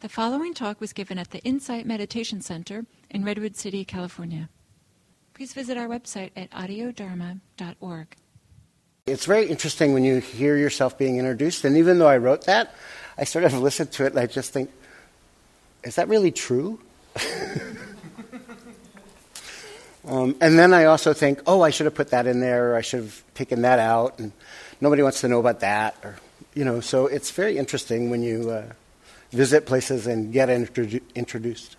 The following talk was given at the Insight Meditation Center in Redwood City, California. Please visit our website at audiodharma.org. It's very interesting when you hear yourself being introduced, and even though I wrote that, I sort of listen to it and I just think, is that really true? um, and then I also think, oh, I should have put that in there, or I should have taken that out, and nobody wants to know about that, or you know. So it's very interesting when you uh, visit places and get introdu- introduced.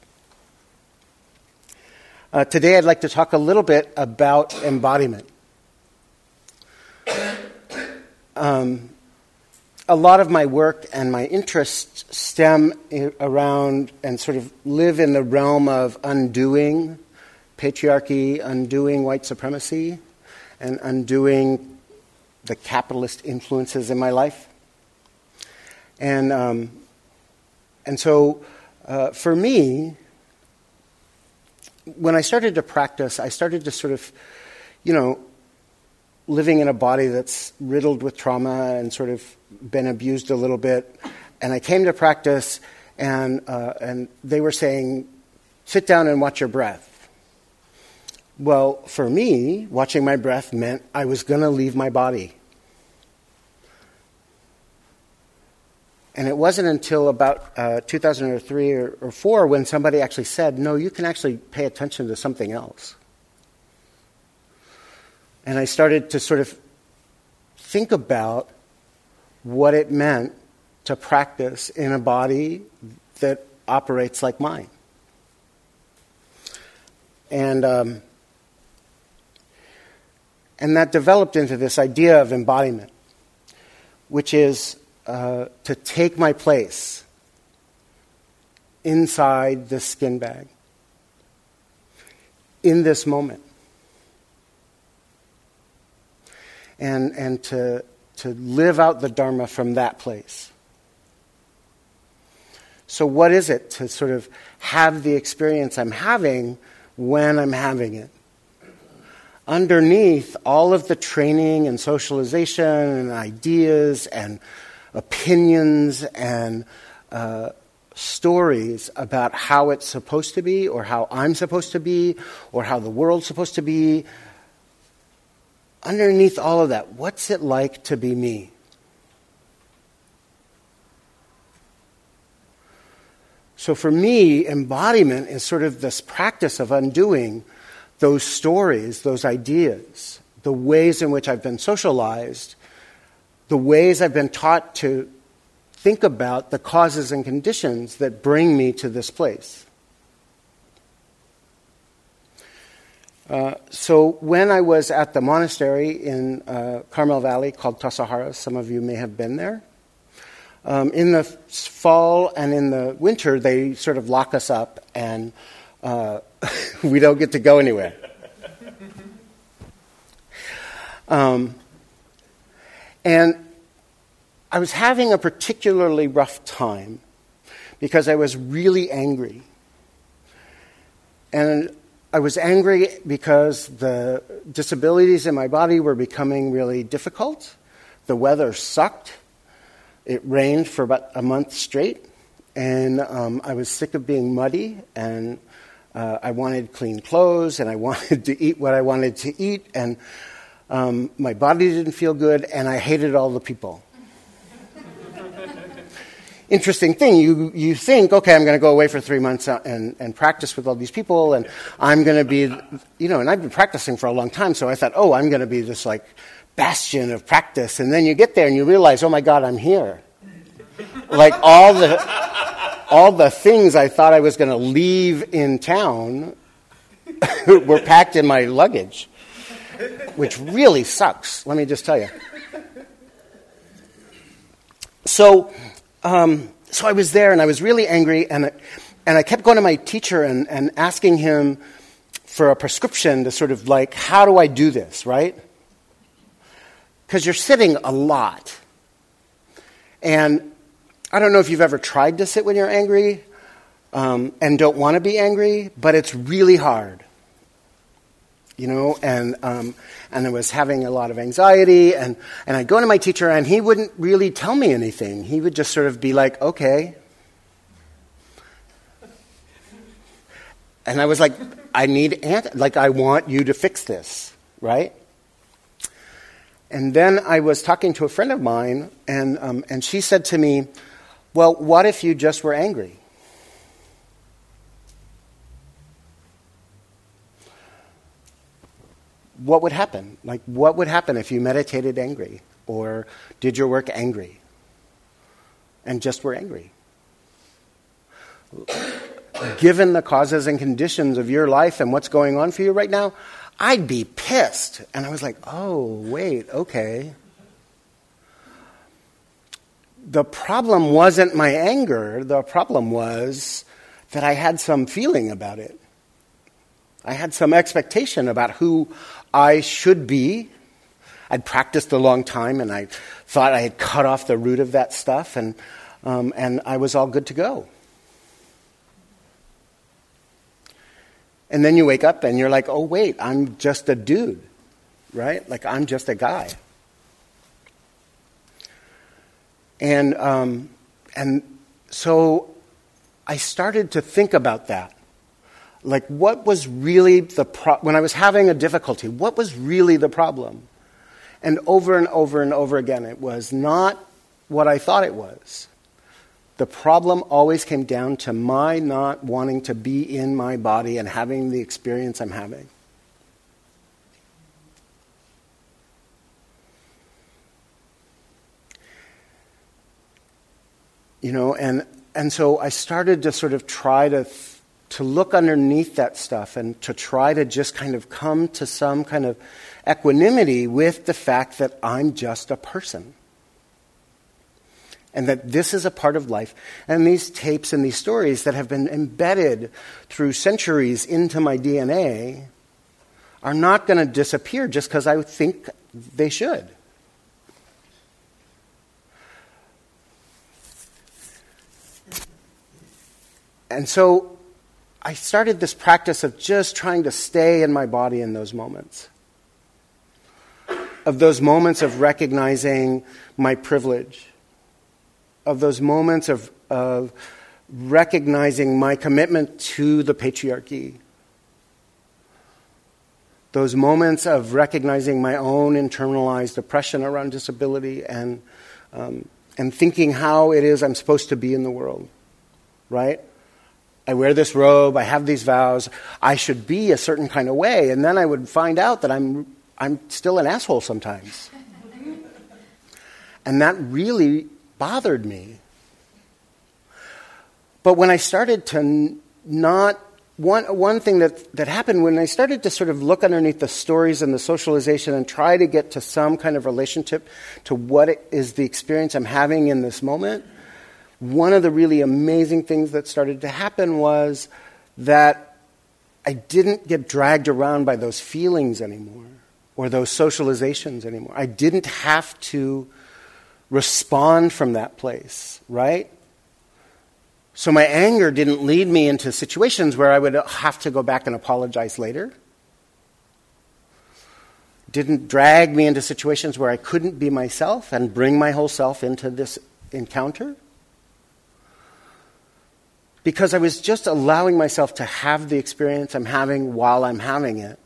Uh, today, I'd like to talk a little bit about embodiment. Um, a lot of my work and my interests stem around and sort of live in the realm of undoing patriarchy, undoing white supremacy, and undoing the capitalist influences in my life. And um, and so, uh, for me, when I started to practice, I started to sort of, you know, living in a body that's riddled with trauma and sort of been abused a little bit. And I came to practice, and, uh, and they were saying, sit down and watch your breath. Well, for me, watching my breath meant I was going to leave my body. And it wasn't until about uh, 2003 or, or 4 when somebody actually said, no, you can actually pay attention to something else. And I started to sort of think about what it meant to practice in a body that operates like mine. And, um, and that developed into this idea of embodiment, which is uh, to take my place inside this skin bag in this moment. And, and to, to live out the Dharma from that place. So, what is it to sort of have the experience I'm having when I'm having it? Underneath all of the training and socialization and ideas and opinions and uh, stories about how it's supposed to be, or how I'm supposed to be, or how the world's supposed to be. Underneath all of that, what's it like to be me? So for me, embodiment is sort of this practice of undoing those stories, those ideas, the ways in which I've been socialized the ways I've been taught to think about the causes and conditions that bring me to this place. Uh, so, when I was at the monastery in uh, Carmel Valley called Tassajara, some of you may have been there. Um, in the fall and in the winter, they sort of lock us up and uh, we don't get to go anywhere. Um, and I was having a particularly rough time because I was really angry. And I was angry because the disabilities in my body were becoming really difficult. The weather sucked. It rained for about a month straight. And um, I was sick of being muddy. And uh, I wanted clean clothes. And I wanted to eat what I wanted to eat. And um, my body didn't feel good, and I hated all the people. Interesting thing, you, you think, okay, I'm going to go away for three months uh, and, and practice with all these people, and I'm going to be, you know, and I've been practicing for a long time, so I thought, oh, I'm going to be this like bastion of practice. And then you get there and you realize, oh my God, I'm here. like all the, all the things I thought I was going to leave in town were packed in my luggage which really sucks, let me just tell you. So, um, so I was there and I was really angry, and, I, and I kept going to my teacher and, and asking him for a prescription to sort of like, how do I do this, right? Because you're sitting a lot. And I don't know if you've ever tried to sit when you're angry um, and don't want to be angry, but it's really hard you know, and, um, and I was having a lot of anxiety. And, and I'd go to my teacher, and he wouldn't really tell me anything. He would just sort of be like, okay. And I was like, I need, ant- like, I want you to fix this, right? And then I was talking to a friend of mine, and, um, and she said to me, Well, what if you just were angry? What would happen? Like, what would happen if you meditated angry or did your work angry and just were angry? Given the causes and conditions of your life and what's going on for you right now, I'd be pissed. And I was like, oh, wait, okay. The problem wasn't my anger, the problem was that I had some feeling about it. I had some expectation about who I should be. I'd practiced a long time and I thought I had cut off the root of that stuff and, um, and I was all good to go. And then you wake up and you're like, oh, wait, I'm just a dude, right? Like, I'm just a guy. And, um, and so I started to think about that. Like, what was really the pro- when I was having a difficulty, what was really the problem? And over and over and over again, it was not what I thought it was. The problem always came down to my not wanting to be in my body and having the experience I'm having. You know, and, and so I started to sort of try to, to look underneath that stuff and to try to just kind of come to some kind of equanimity with the fact that I'm just a person and that this is a part of life. And these tapes and these stories that have been embedded through centuries into my DNA are not going to disappear just because I think they should. And so I started this practice of just trying to stay in my body in those moments. Of those moments of recognizing my privilege of those moments of, of recognizing my commitment to the patriarchy. Those moments of recognizing my own internalized oppression around disability and, um, and thinking how it is I'm supposed to be in the world, right? I wear this robe, I have these vows, I should be a certain kind of way, and then I would find out that I'm, I'm still an asshole sometimes. and that really bothered me. But when I started to not, one, one thing that, that happened when I started to sort of look underneath the stories and the socialization and try to get to some kind of relationship to what is the experience I'm having in this moment, one of the really amazing things that started to happen was that I didn't get dragged around by those feelings anymore or those socializations anymore. I didn't have to respond from that place, right? So my anger didn't lead me into situations where I would have to go back and apologize later. Didn't drag me into situations where I couldn't be myself and bring my whole self into this encounter. Because I was just allowing myself to have the experience I'm having while I'm having it.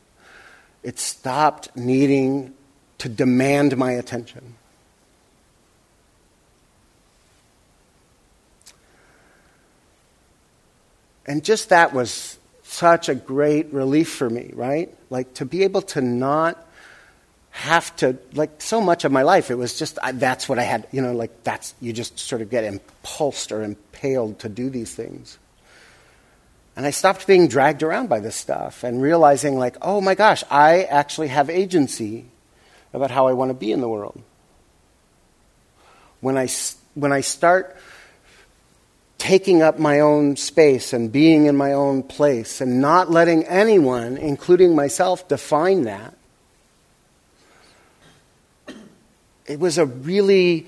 It stopped needing to demand my attention. And just that was such a great relief for me, right? Like to be able to not have to, like so much of my life, it was just I, that's what I had, you know, like that's, you just sort of get impulsed or impaled to do these things. And I stopped being dragged around by this stuff and realizing, like, oh my gosh, I actually have agency about how I want to be in the world. When I, when I start taking up my own space and being in my own place and not letting anyone, including myself, define that. It was a really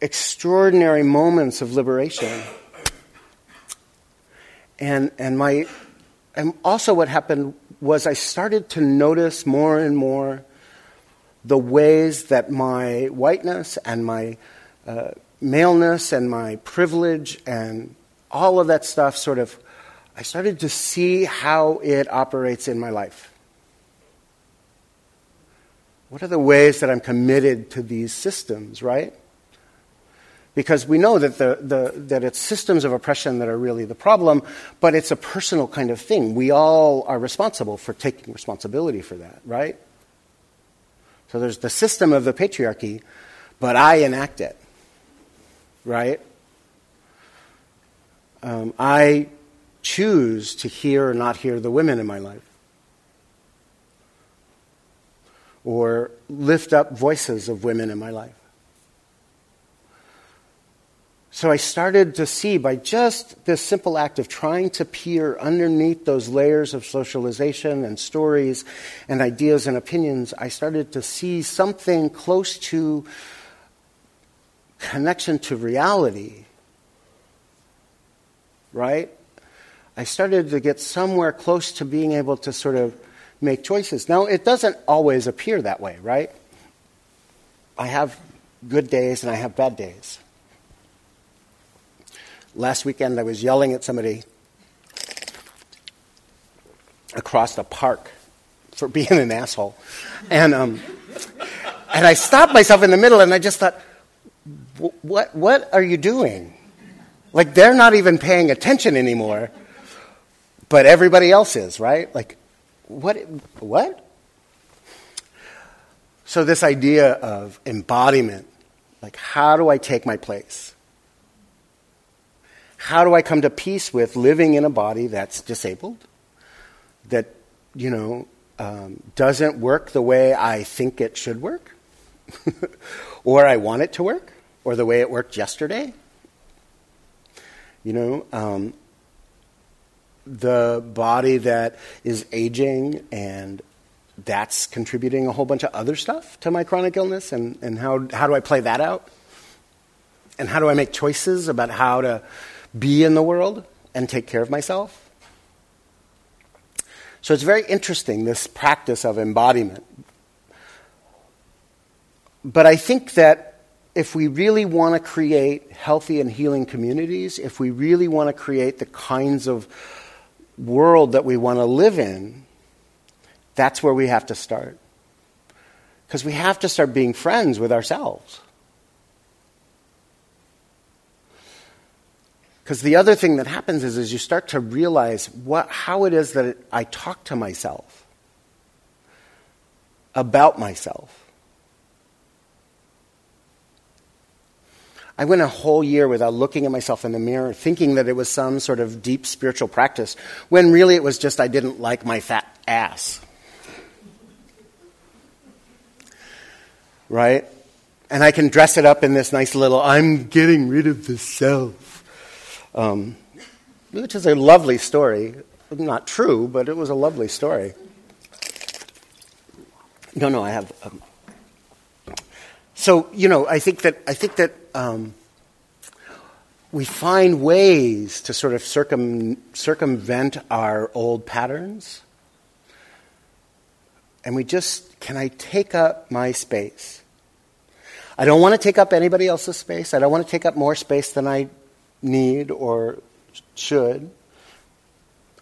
extraordinary moments of liberation. And, and, my, and also, what happened was I started to notice more and more the ways that my whiteness and my uh, maleness and my privilege and all of that stuff sort of I started to see how it operates in my life. What are the ways that I'm committed to these systems, right? Because we know that, the, the, that it's systems of oppression that are really the problem, but it's a personal kind of thing. We all are responsible for taking responsibility for that, right? So there's the system of the patriarchy, but I enact it, right? Um, I choose to hear or not hear the women in my life. Or lift up voices of women in my life. So I started to see by just this simple act of trying to peer underneath those layers of socialization and stories and ideas and opinions, I started to see something close to connection to reality. Right? I started to get somewhere close to being able to sort of make choices. Now, it doesn't always appear that way, right? I have good days and I have bad days. Last weekend, I was yelling at somebody across the park for being an asshole. And, um, and I stopped myself in the middle and I just thought, what, what are you doing? Like, they're not even paying attention anymore but everybody else is, right? Like, what? What? So, this idea of embodiment like, how do I take my place? How do I come to peace with living in a body that's disabled, that, you know, um, doesn't work the way I think it should work, or I want it to work, or the way it worked yesterday? You know, um, the body that is aging and that's contributing a whole bunch of other stuff to my chronic illness and, and how, how do I play that out? And how do I make choices about how to be in the world and take care of myself? So it's very interesting, this practice of embodiment. But I think that if we really want to create healthy and healing communities, if we really want to create the kinds of world that we want to live in, that's where we have to start. Because we have to start being friends with ourselves. Because the other thing that happens is, is you start to realize what, how it is that I talk to myself about myself. I went a whole year without looking at myself in the mirror, thinking that it was some sort of deep spiritual practice, when really it was just I didn't like my fat ass. Right? And I can dress it up in this nice little, I'm getting rid of the self. Um, which is a lovely story. Not true, but it was a lovely story. No, no, I have. Um, so you know, I think that I think that um, we find ways to sort of circum, circumvent our old patterns. And we just, can I take up my space? I don't want to take up anybody else's space. I don't want to take up more space than I need or should.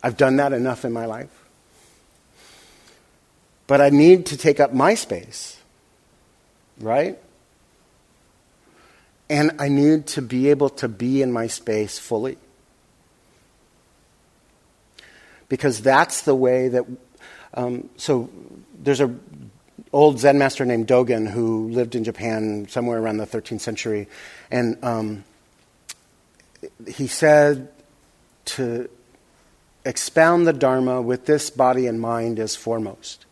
I've done that enough in my life. But I need to take up my space, right? And I need to be able to be in my space fully. Because that's the way that. Um, so there's an old Zen master named Dogen who lived in Japan somewhere around the 13th century. And um, he said to expound the Dharma with this body and mind as foremost.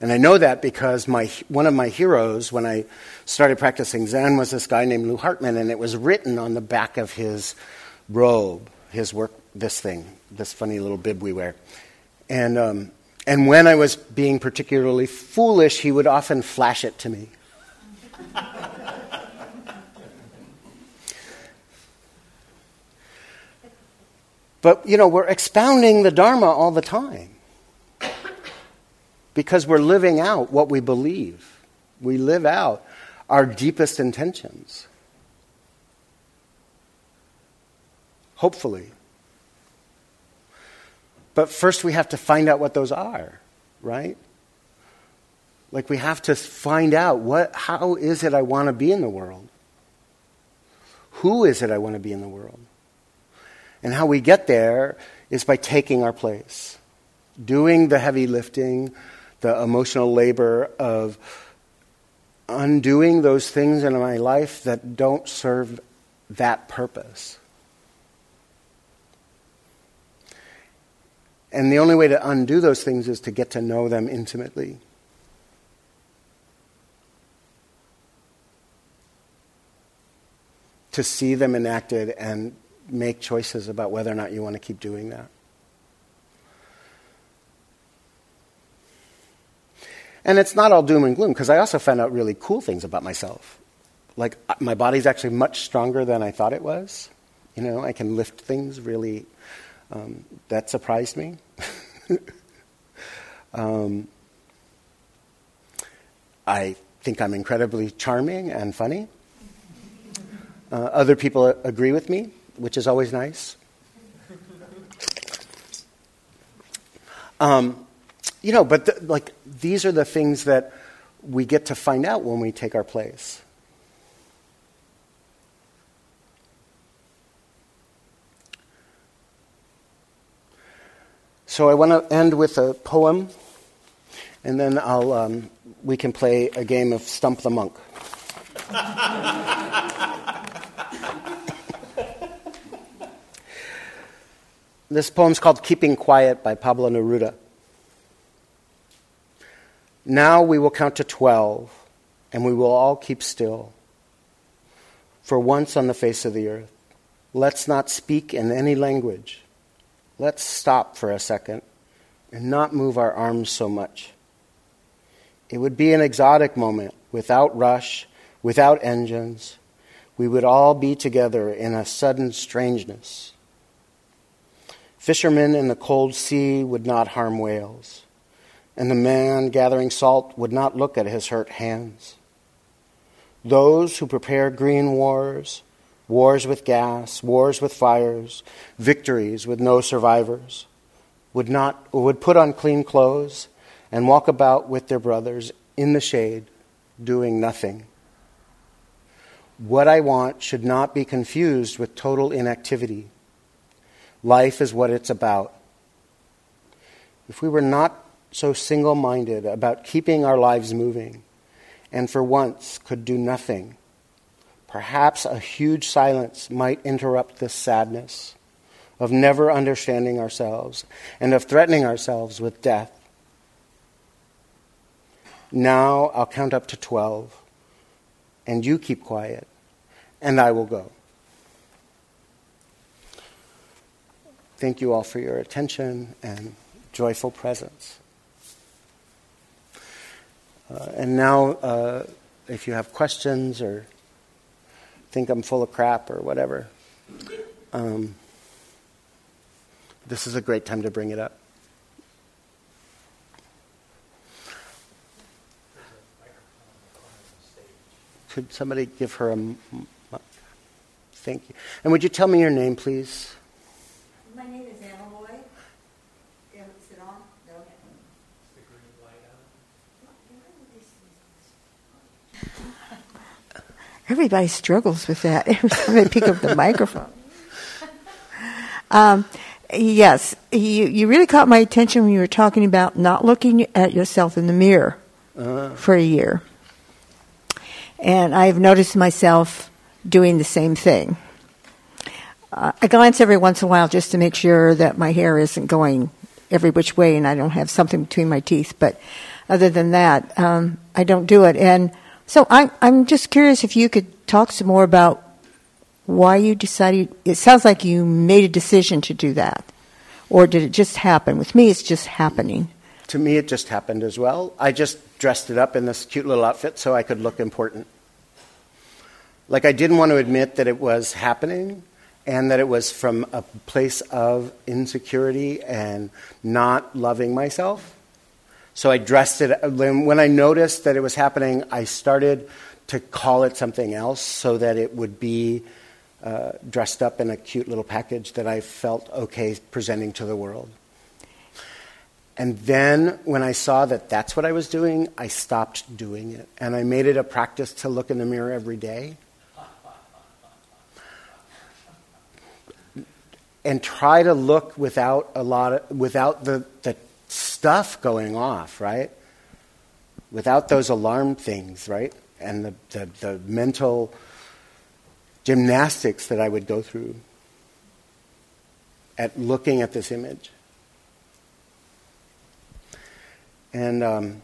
And I know that because my, one of my heroes, when I started practicing Zen, was this guy named Lou Hartman, and it was written on the back of his robe, his work, this thing, this funny little bib we wear. And, um, and when I was being particularly foolish, he would often flash it to me. but, you know, we're expounding the Dharma all the time because we're living out what we believe. We live out our deepest intentions. Hopefully. But first, we have to find out what those are, right? Like, we have to find out what, how is it I want to be in the world? Who is it I want to be in the world? And how we get there is by taking our place, doing the heavy lifting, the emotional labor of undoing those things in my life that don't serve that purpose. And the only way to undo those things is to get to know them intimately. To see them enacted and make choices about whether or not you want to keep doing that. And it's not all doom and gloom because I also found out really cool things about myself. Like my body's actually much stronger than I thought it was. You know, I can lift things really. Um, that surprised me. um, I think I'm incredibly charming and funny. Uh, other people agree with me, which is always nice. Um, you know, but the, like these are the things that we get to find out when we take our place. So I want to end with a poem, and then I'll, um, we can play a game of Stump the Monk. this poem's called Keeping Quiet by Pablo Neruda. Now we will count to twelve, and we will all keep still. For once on the face of the earth, let's not speak in any language. Let's stop for a second and not move our arms so much. It would be an exotic moment without rush, without engines. We would all be together in a sudden strangeness. Fishermen in the cold sea would not harm whales and the man gathering salt would not look at his hurt hands. Those who prepare green wars, wars with gas, wars with fires, victories with no survivors, would not would put on clean clothes and walk about with their brothers in the shade, doing nothing. What I want should not be confused with total inactivity. Life is what it's about. If we were not so single minded about keeping our lives moving, and for once could do nothing, perhaps a huge silence might interrupt this sadness of never understanding ourselves and of threatening ourselves with death. Now I'll count up to 12, and you keep quiet, and I will go. Thank you all for your attention and joyful presence. Uh, and now, uh, if you have questions or think I'm full of crap or whatever, um, this is a great time to bring it up. Could somebody give her a. Thank you. And would you tell me your name, please? Everybody struggles with that every time they pick up the microphone. Um, yes, you, you really caught my attention when you were talking about not looking at yourself in the mirror uh-huh. for a year. And I've noticed myself doing the same thing. Uh, I glance every once in a while just to make sure that my hair isn't going every which way and I don't have something between my teeth. But other than that, um, I don't do it. And so I'm I'm just curious if you could talk some more about why you decided. It sounds like you made a decision to do that, or did it just happen? With me, it's just happening. To me, it just happened as well. I just dressed it up in this cute little outfit so I could look important. Like I didn't want to admit that it was happening and that it was from a place of insecurity and not loving myself. So I dressed it. When I noticed that it was happening, I started to call it something else so that it would be uh, dressed up in a cute little package that I felt okay presenting to the world. And then when I saw that that's what I was doing, I stopped doing it. And I made it a practice to look in the mirror every day. And try to look without a lot of, without the, the stuff going off, right? Without those alarm things, right? And the, the, the mental gymnastics that I would go through at looking at this image. And, um,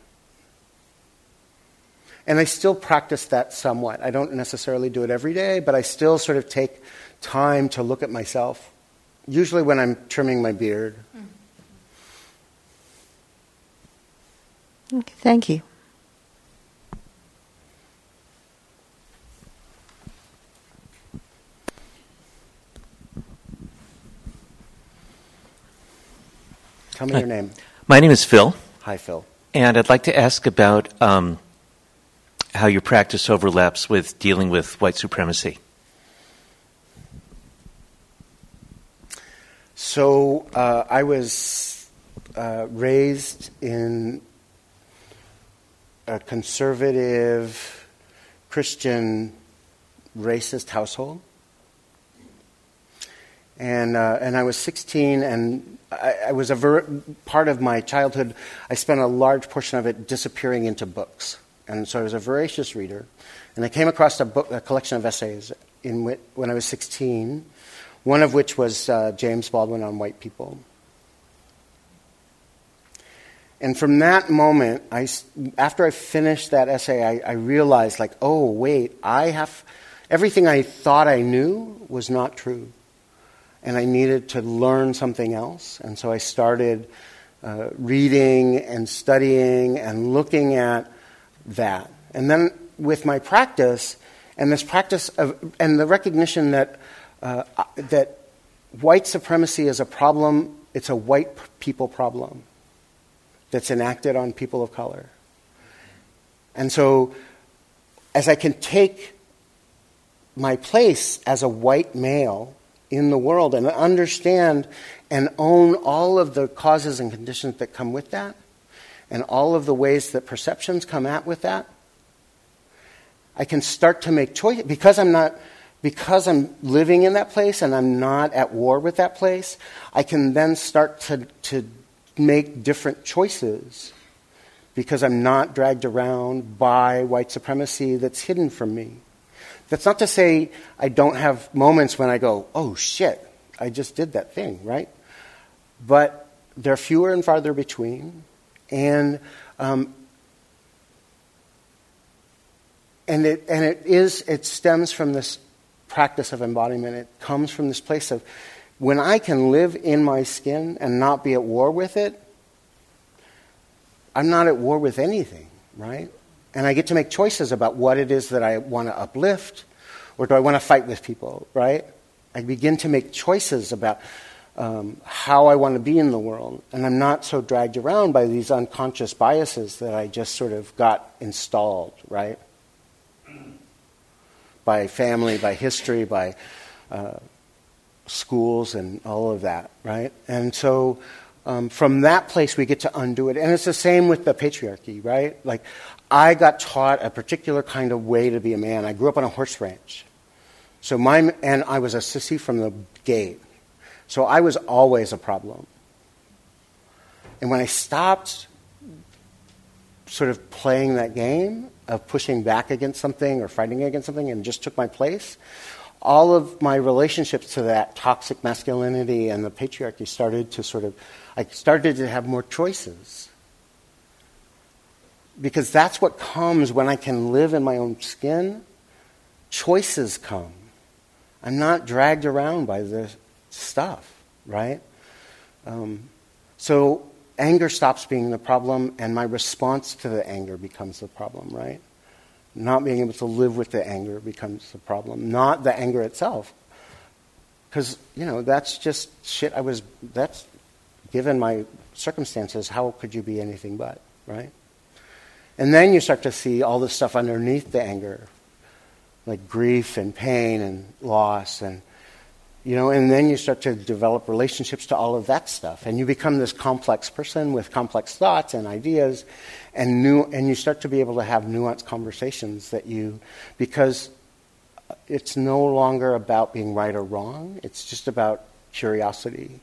and I still practice that somewhat. I don't necessarily do it every day, but I still sort of take time to look at myself, usually when I'm trimming my beard. Okay, thank you. Tell me your name. My name is Phil, Hi, Phil. and I'd like to ask about um, how your practice overlaps with dealing with white supremacy. So uh, I was uh, raised in a conservative Christian racist household. And, uh, and I was 16, and I, I was a ver- part of my childhood. I spent a large portion of it disappearing into books. And so I was a voracious reader. And I came across a, book, a collection of essays in when I was 16, one of which was uh, James Baldwin on white people. And from that moment, I, after I finished that essay, I, I realized, like, oh, wait, I have, everything I thought I knew was not true. And I needed to learn something else. And so I started uh, reading and studying and looking at that. And then with my practice, and this practice of, and the recognition that, uh, that white supremacy is a problem, it's a white people problem that's enacted on people of color. And so, as I can take my place as a white male in the world and understand and own all of the causes and conditions that come with that, and all of the ways that perceptions come at with that, I can start to make choices because I'm not because I'm living in that place and I'm not at war with that place, I can then start to, to make different choices because I'm not dragged around by white supremacy that's hidden from me. That's not to say I don't have moments when I go, oh shit, I just did that thing, right? But they're fewer and farther between. And, um, and, it, and it is, it stems from this practice of embodiment. It comes from this place of when I can live in my skin and not be at war with it, I'm not at war with anything, right? And I get to make choices about what it is that I want to uplift or do I want to fight with people, right? I begin to make choices about um, how I want to be in the world. And I'm not so dragged around by these unconscious biases that I just sort of got installed, right? By family, by history, by uh, schools, and all of that, right? And so um, from that place, we get to undo it. And it's the same with the patriarchy, right? Like, I got taught a particular kind of way to be a man. I grew up on a horse ranch. So my, and I was a sissy from the gate. So I was always a problem. And when I stopped sort of playing that game of pushing back against something or fighting against something and just took my place, all of my relationships to that toxic masculinity and the patriarchy started to sort of, I started to have more choices. Because that's what comes when I can live in my own skin. Choices come. I'm not dragged around by this stuff, right? Um, so anger stops being the problem, and my response to the anger becomes the problem, right? Not being able to live with the anger becomes the problem, not the anger itself. Because, you know, that's just shit I was, that's, given my circumstances, how could you be anything but, right? And then you start to see all the stuff underneath the anger, like grief and pain and loss and You know, and then you start to develop relationships to all of that stuff. And you become this complex person with complex thoughts and ideas and new and you start to be able to have nuanced conversations that you because it's no longer about being right or wrong. It's just about curiosity.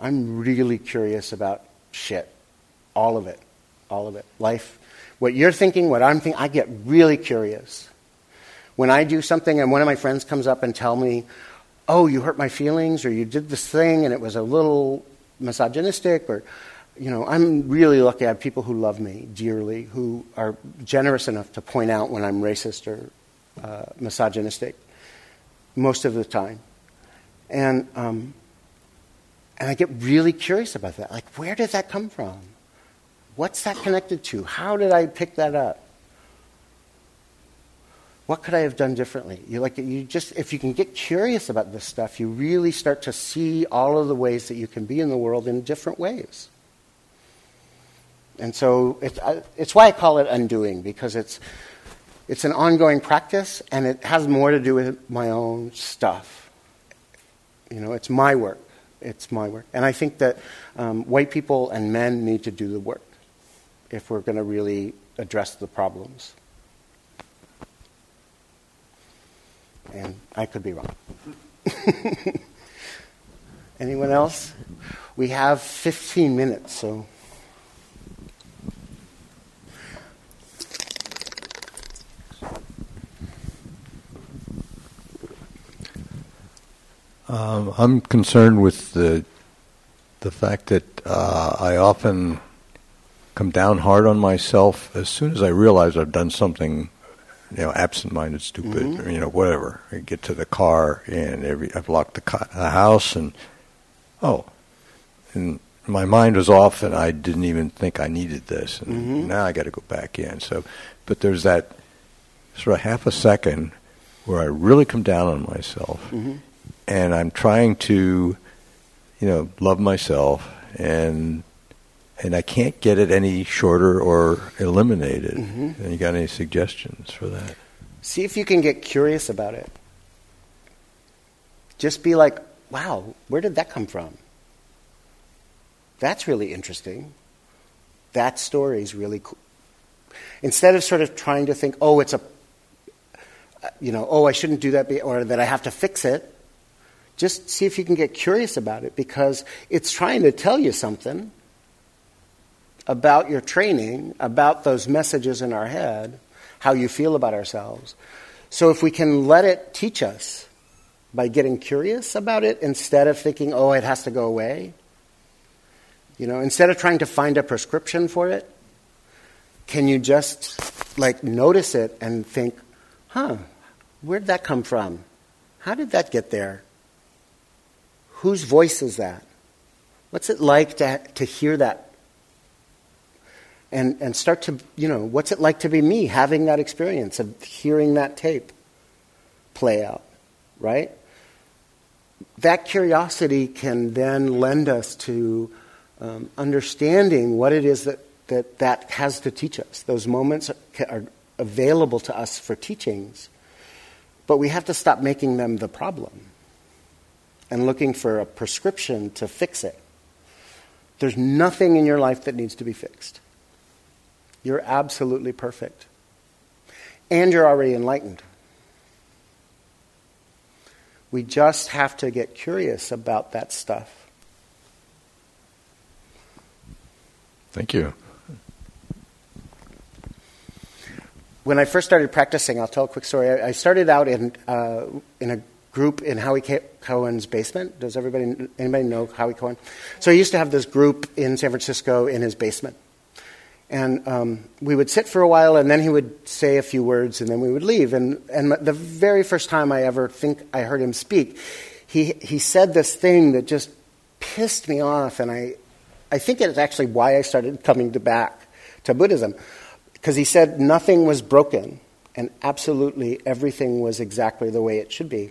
I'm really curious about shit. All of it. All of it. Life. What you're thinking, what I'm thinking, I get really curious. When I do something and one of my friends comes up and tell me, oh, you hurt my feelings, or you did this thing and it was a little misogynistic, or, you know, I'm really lucky. I have people who love me dearly, who are generous enough to point out when I'm racist or uh, misogynistic most of the time. And, um, and I get really curious about that. Like, where did that come from? What's that connected to? How did I pick that up? What could I have done differently? You like you just if you can get curious about this stuff, you really start to see all of the ways that you can be in the world in different ways. And so it's, it's why I call it undoing because it's it's an ongoing practice, and it has more to do with my own stuff. You know, it's my work. It's my work. And I think that um, white people and men need to do the work if we're going to really address the problems. And I could be wrong. Anyone else? We have 15 minutes, so. Um, I'm concerned with the the fact that uh, I often come down hard on myself as soon as I realize I've done something, you know, absent-minded, stupid, mm-hmm. or, you know, whatever. I get to the car and every I've locked the, car, the house and oh, and my mind was off and I didn't even think I needed this, and mm-hmm. now I got to go back in. So, but there's that sort of half a second where I really come down on myself. Mm-hmm and I'm trying to, you know, love myself, and and I can't get it any shorter or eliminated. Mm-hmm. And you got any suggestions for that? See if you can get curious about it. Just be like, wow, where did that come from? That's really interesting. That story is really cool. Instead of sort of trying to think, oh, it's a, you know, oh, I shouldn't do that, or that I have to fix it, just see if you can get curious about it because it's trying to tell you something about your training, about those messages in our head, how you feel about ourselves. So if we can let it teach us by getting curious about it instead of thinking, oh, it has to go away, you know, instead of trying to find a prescription for it, can you just like notice it and think, huh, where'd that come from? How did that get there? Whose voice is that? What's it like to, to hear that? And, and start to, you know, what's it like to be me having that experience of hearing that tape play out, right? That curiosity can then lend us to um, understanding what it is that, that that has to teach us. Those moments are, are available to us for teachings, but we have to stop making them the problem and looking for a prescription to fix it. There's nothing in your life that needs to be fixed. You're absolutely perfect. And you're already enlightened. We just have to get curious about that stuff. Thank you. When I first started practicing, I'll tell a quick story. I started out in, uh, in a group in Howie Cohen's basement. Does everybody anybody know Howie Cohen? So he used to have this group in San Francisco in his basement, and um, we would sit for a while, and then he would say a few words, and then we would leave. And and the very first time I ever think I heard him speak, he he said this thing that just pissed me off, and I I think it's actually why I started coming to back to Buddhism, because he said nothing was broken and absolutely everything was exactly the way it should be.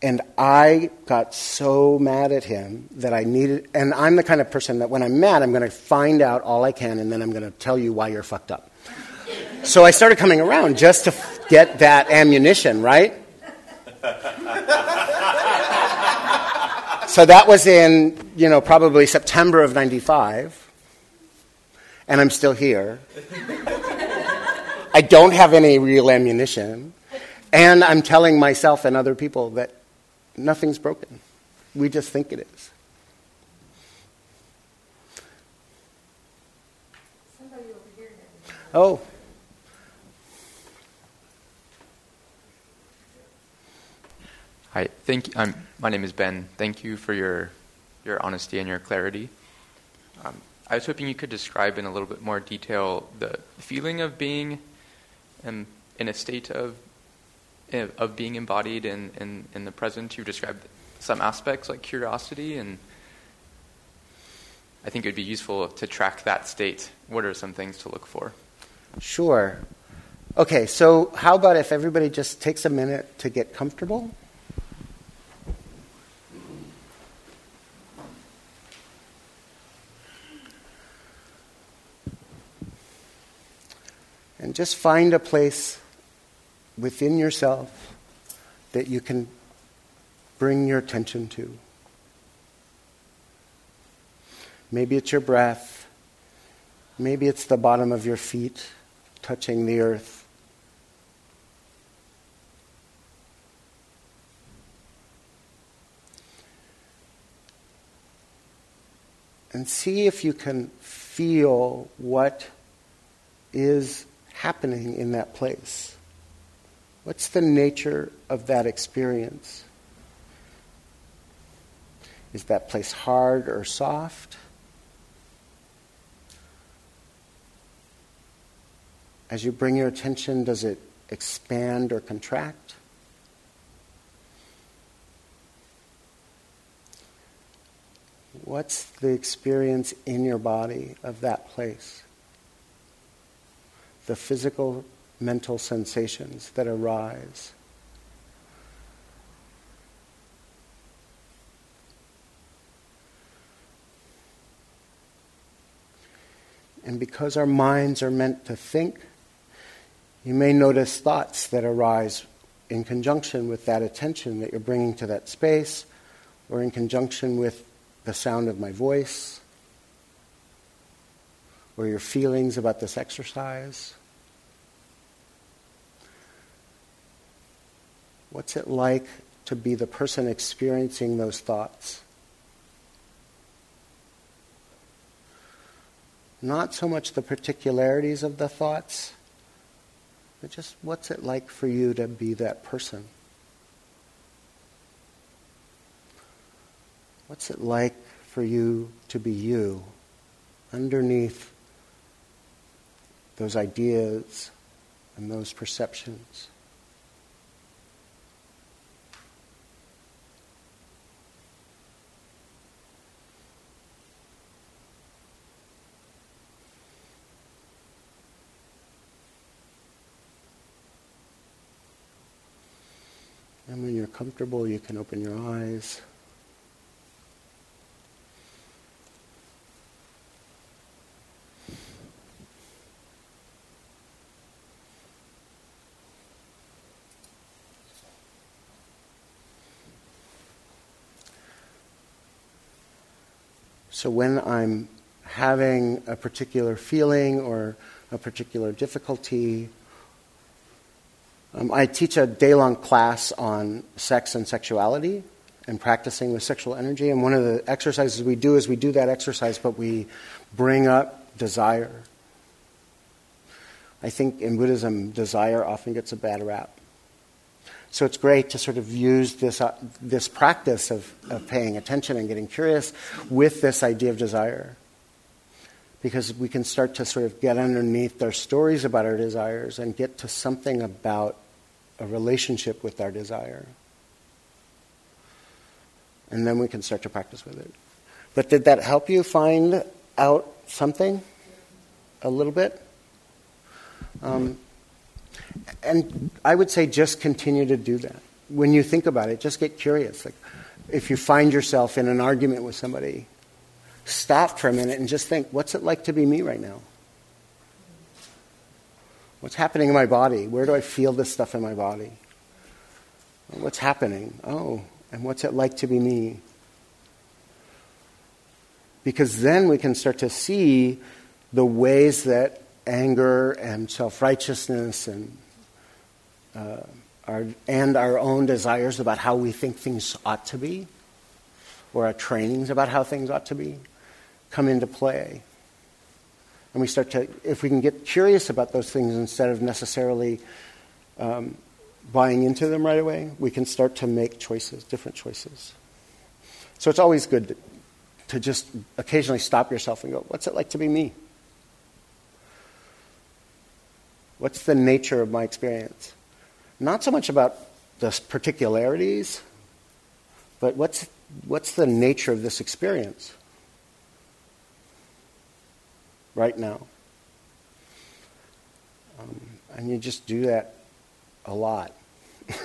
And I got so mad at him that I needed, and I'm the kind of person that when I'm mad, I'm going to find out all I can and then I'm going to tell you why you're fucked up. So I started coming around just to get that ammunition, right? so that was in, you know, probably September of 95. And I'm still here. I don't have any real ammunition. And I'm telling myself and other people that nothing's broken. We just think it is. Oh. Hi, thank you. I'm, my name is Ben. Thank you for your, your honesty and your clarity. Um, I was hoping you could describe in a little bit more detail the feeling of being um, in a state of of being embodied in, in, in the present. You described some aspects like curiosity, and I think it would be useful to track that state. What are some things to look for? Sure. Okay, so how about if everybody just takes a minute to get comfortable? And just find a place within yourself that you can bring your attention to. Maybe it's your breath. Maybe it's the bottom of your feet touching the earth. And see if you can feel what is happening in that place. What's the nature of that experience? Is that place hard or soft? As you bring your attention, does it expand or contract? What's the experience in your body of that place? The physical, mental sensations that arise. And because our minds are meant to think, you may notice thoughts that arise in conjunction with that attention that you're bringing to that space, or in conjunction with the sound of my voice, or your feelings about this exercise. What's it like to be the person experiencing those thoughts? Not so much the particularities of the thoughts but just what's it like for you to be that person? What's it like for you to be you underneath those ideas and those perceptions? And when you're comfortable, you can open your eyes. So when I'm having a particular feeling or a particular difficulty um, I teach a day long class on sex and sexuality and practicing with sexual energy. And one of the exercises we do is we do that exercise, but we bring up desire. I think in Buddhism, desire often gets a bad rap. So it's great to sort of use this, uh, this practice of, of paying attention and getting curious with this idea of desire. Because we can start to sort of get underneath our stories about our desires and get to something about a relationship with our desire. And then we can start to practice with it. But did that help you find out something a little bit? Um, and I would say just continue to do that. When you think about it, just get curious. Like, if you find yourself in an argument with somebody, stop for a minute and just think, what's it like to be me right now? What's happening in my body? Where do I feel this stuff in my body? What's happening? Oh, and what's it like to be me? because then we can start to see the ways that anger and self righteousness and uh, our, and our own desires about how we think things ought to be, or our trainings about how things ought to be, come into play. And we start to, if we can get curious about those things instead of necessarily um, buying into them right away, we can start to make choices, different choices. So it's always good to, to just occasionally stop yourself and go, what's it like to be me? What's the nature of my experience? Not so much about the particularities, but what's, what's the nature of this experience right now? Um, and you just do that a lot.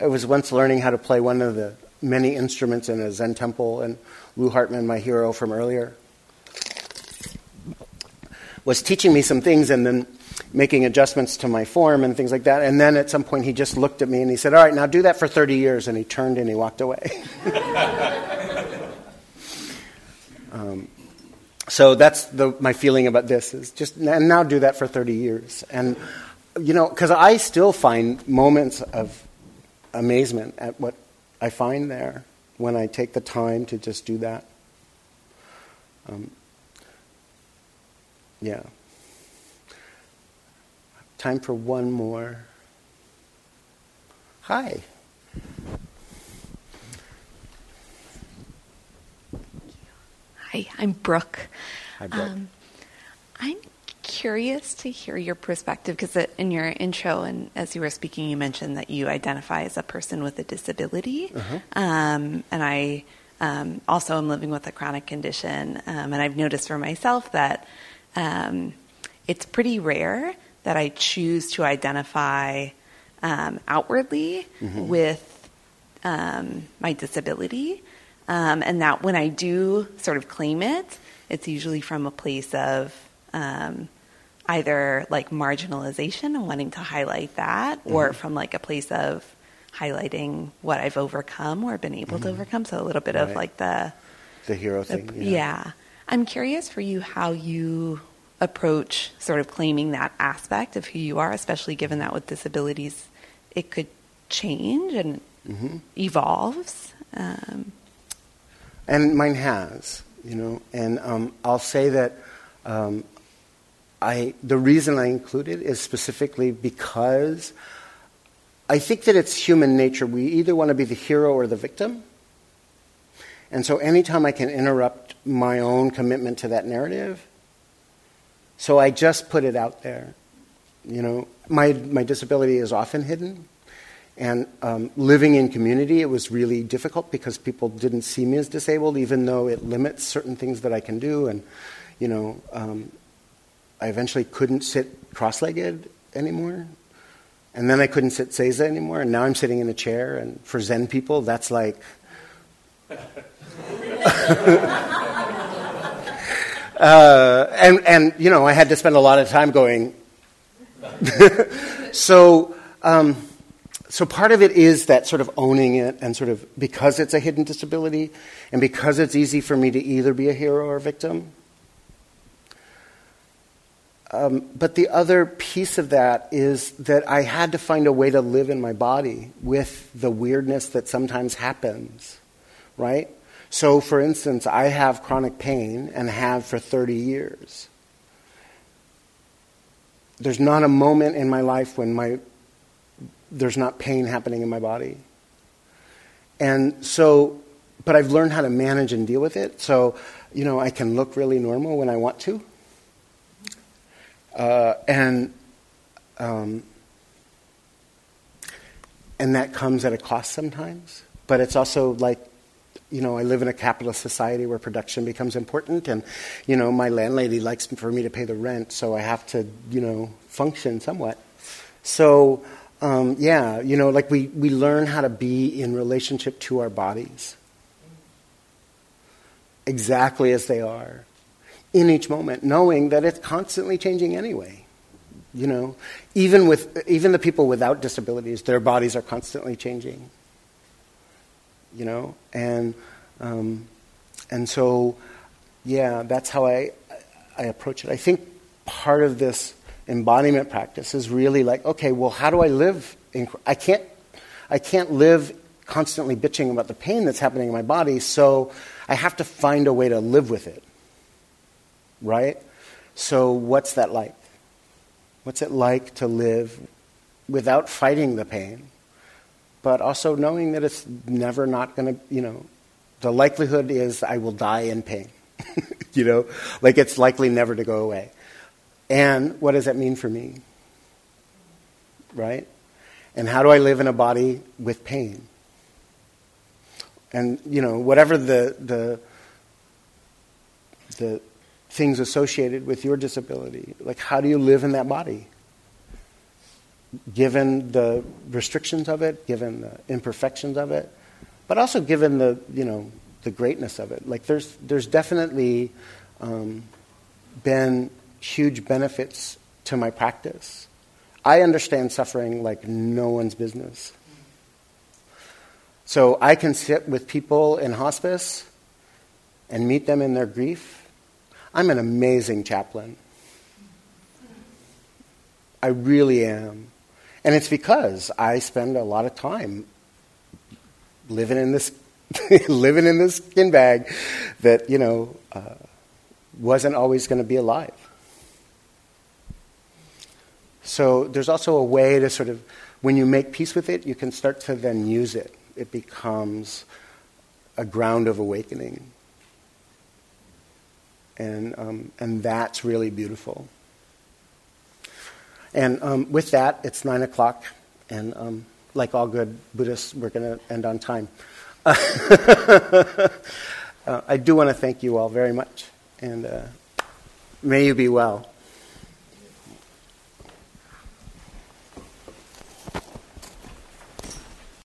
I was once learning how to play one of the many instruments in a Zen temple, and Lou Hartman, my hero from earlier, was teaching me some things and then making adjustments to my form and things like that. And then at some point, he just looked at me and he said, All right, now do that for 30 years. And he turned and he walked away. um, so that's the, my feeling about this is just, and now do that for 30 years. And, you know, because I still find moments of amazement at what I find there when I take the time to just do that. Um, yeah. Time for one more. Hi. Hi, I'm Brooke. Hi, Brooke. Um, I'm curious to hear your perspective because in your intro and as you were speaking, you mentioned that you identify as a person with a disability. Uh-huh. Um, and I um, also am living with a chronic condition. Um, and I've noticed for myself that um, it's pretty rare that I choose to identify um, outwardly Mm-hmm. with um, my disability. Um, and that when I do sort of claim it, it's usually from a place of um, either like marginalization and wanting to highlight that, or Mm-hmm. from like a place of highlighting what I've overcome or been able to overcome. So a little bit of Mm-hmm. Like the the hero the- thing. yeah. I'm curious for you how you approach sort of claiming that aspect of who you are, especially given that with disabilities it could change and Mm-hmm. evolves. Um, And mine has, you know. And um, I'll say that um, I the reason I include it is specifically because I think that it's human nature. We either want to be the hero or the victim. And so anytime I can interrupt my own commitment to that narrative, so I just put it out there. You know, my, my disability is often hidden. And um, living in community, it was really difficult because people didn't see me as disabled, even though it limits certain things that I can do. And, you know, um, I eventually couldn't sit cross legged anymore. And then I couldn't sit Seiza anymore. And now I'm sitting in a chair. And for Zen people, that's like. uh, and, and, you know, I had to spend a lot of time going. so. Um, so part of it is that sort of owning it and sort of because it's a hidden disability and because it's easy for me to either be a hero or a victim. Um, but the other piece of that is that I had to find a way to live in my body with the weirdness that sometimes happens, right? So, for instance, I have chronic pain and have for 30 years. There's not a moment in my life when my there's not pain happening in my body. And so, but I've learned how to manage and deal with it. So, you know, I can look really normal when I want to. Uh, and, um, and that comes at a cost sometimes. But it's also like, you know, I live in a capitalist society where production becomes important. And, you know, my landlady likes for me to pay the rent, so I have to, you know, function somewhat. So, um, yeah, you know, like we, we learn how to be in relationship to our bodies exactly as they are in each moment, knowing that it's constantly changing anyway. You know, even with even the people without disabilities, their bodies are constantly changing. You know, and um, and so, yeah, that's how I, I approach it. I think part of this embodiment practice is really like, okay, well, how do I live? In, I can't, I can't live constantly bitching about the pain that's happening in my body, so I have to find a way to live with it. Right? So, what's that like? What's it like to live without fighting the pain, but also knowing that it's never not going to, you know, the likelihood is I will die in pain. you know, like it's likely never to go away. And what does that mean for me? Right? And how do I live in a body with pain? And, you know, whatever the, the, the things associated with your disability, like how do you live in that body? Given the restrictions of it, given the imperfections of it, but also given the, you know, the greatness of it. Like there's, there's definitely um, been huge benefits to my practice. I understand suffering like no one's business. So I can sit with people in hospice and meet them in their grief. I'm an amazing chaplain. I really am. And it's because I spend a lot of time living in this living in this skin bag that, you know, uh, wasn't always going to be alive. So there's also a way to sort of, when you make peace with it, you can start to then use it. It becomes a ground of awakening. And, um, and that's really beautiful. And um, with that, it's 9 o'clock, and um, like all good Buddhists, we're going to end on time. uh, I do want to thank you all very much, and uh, may you be well.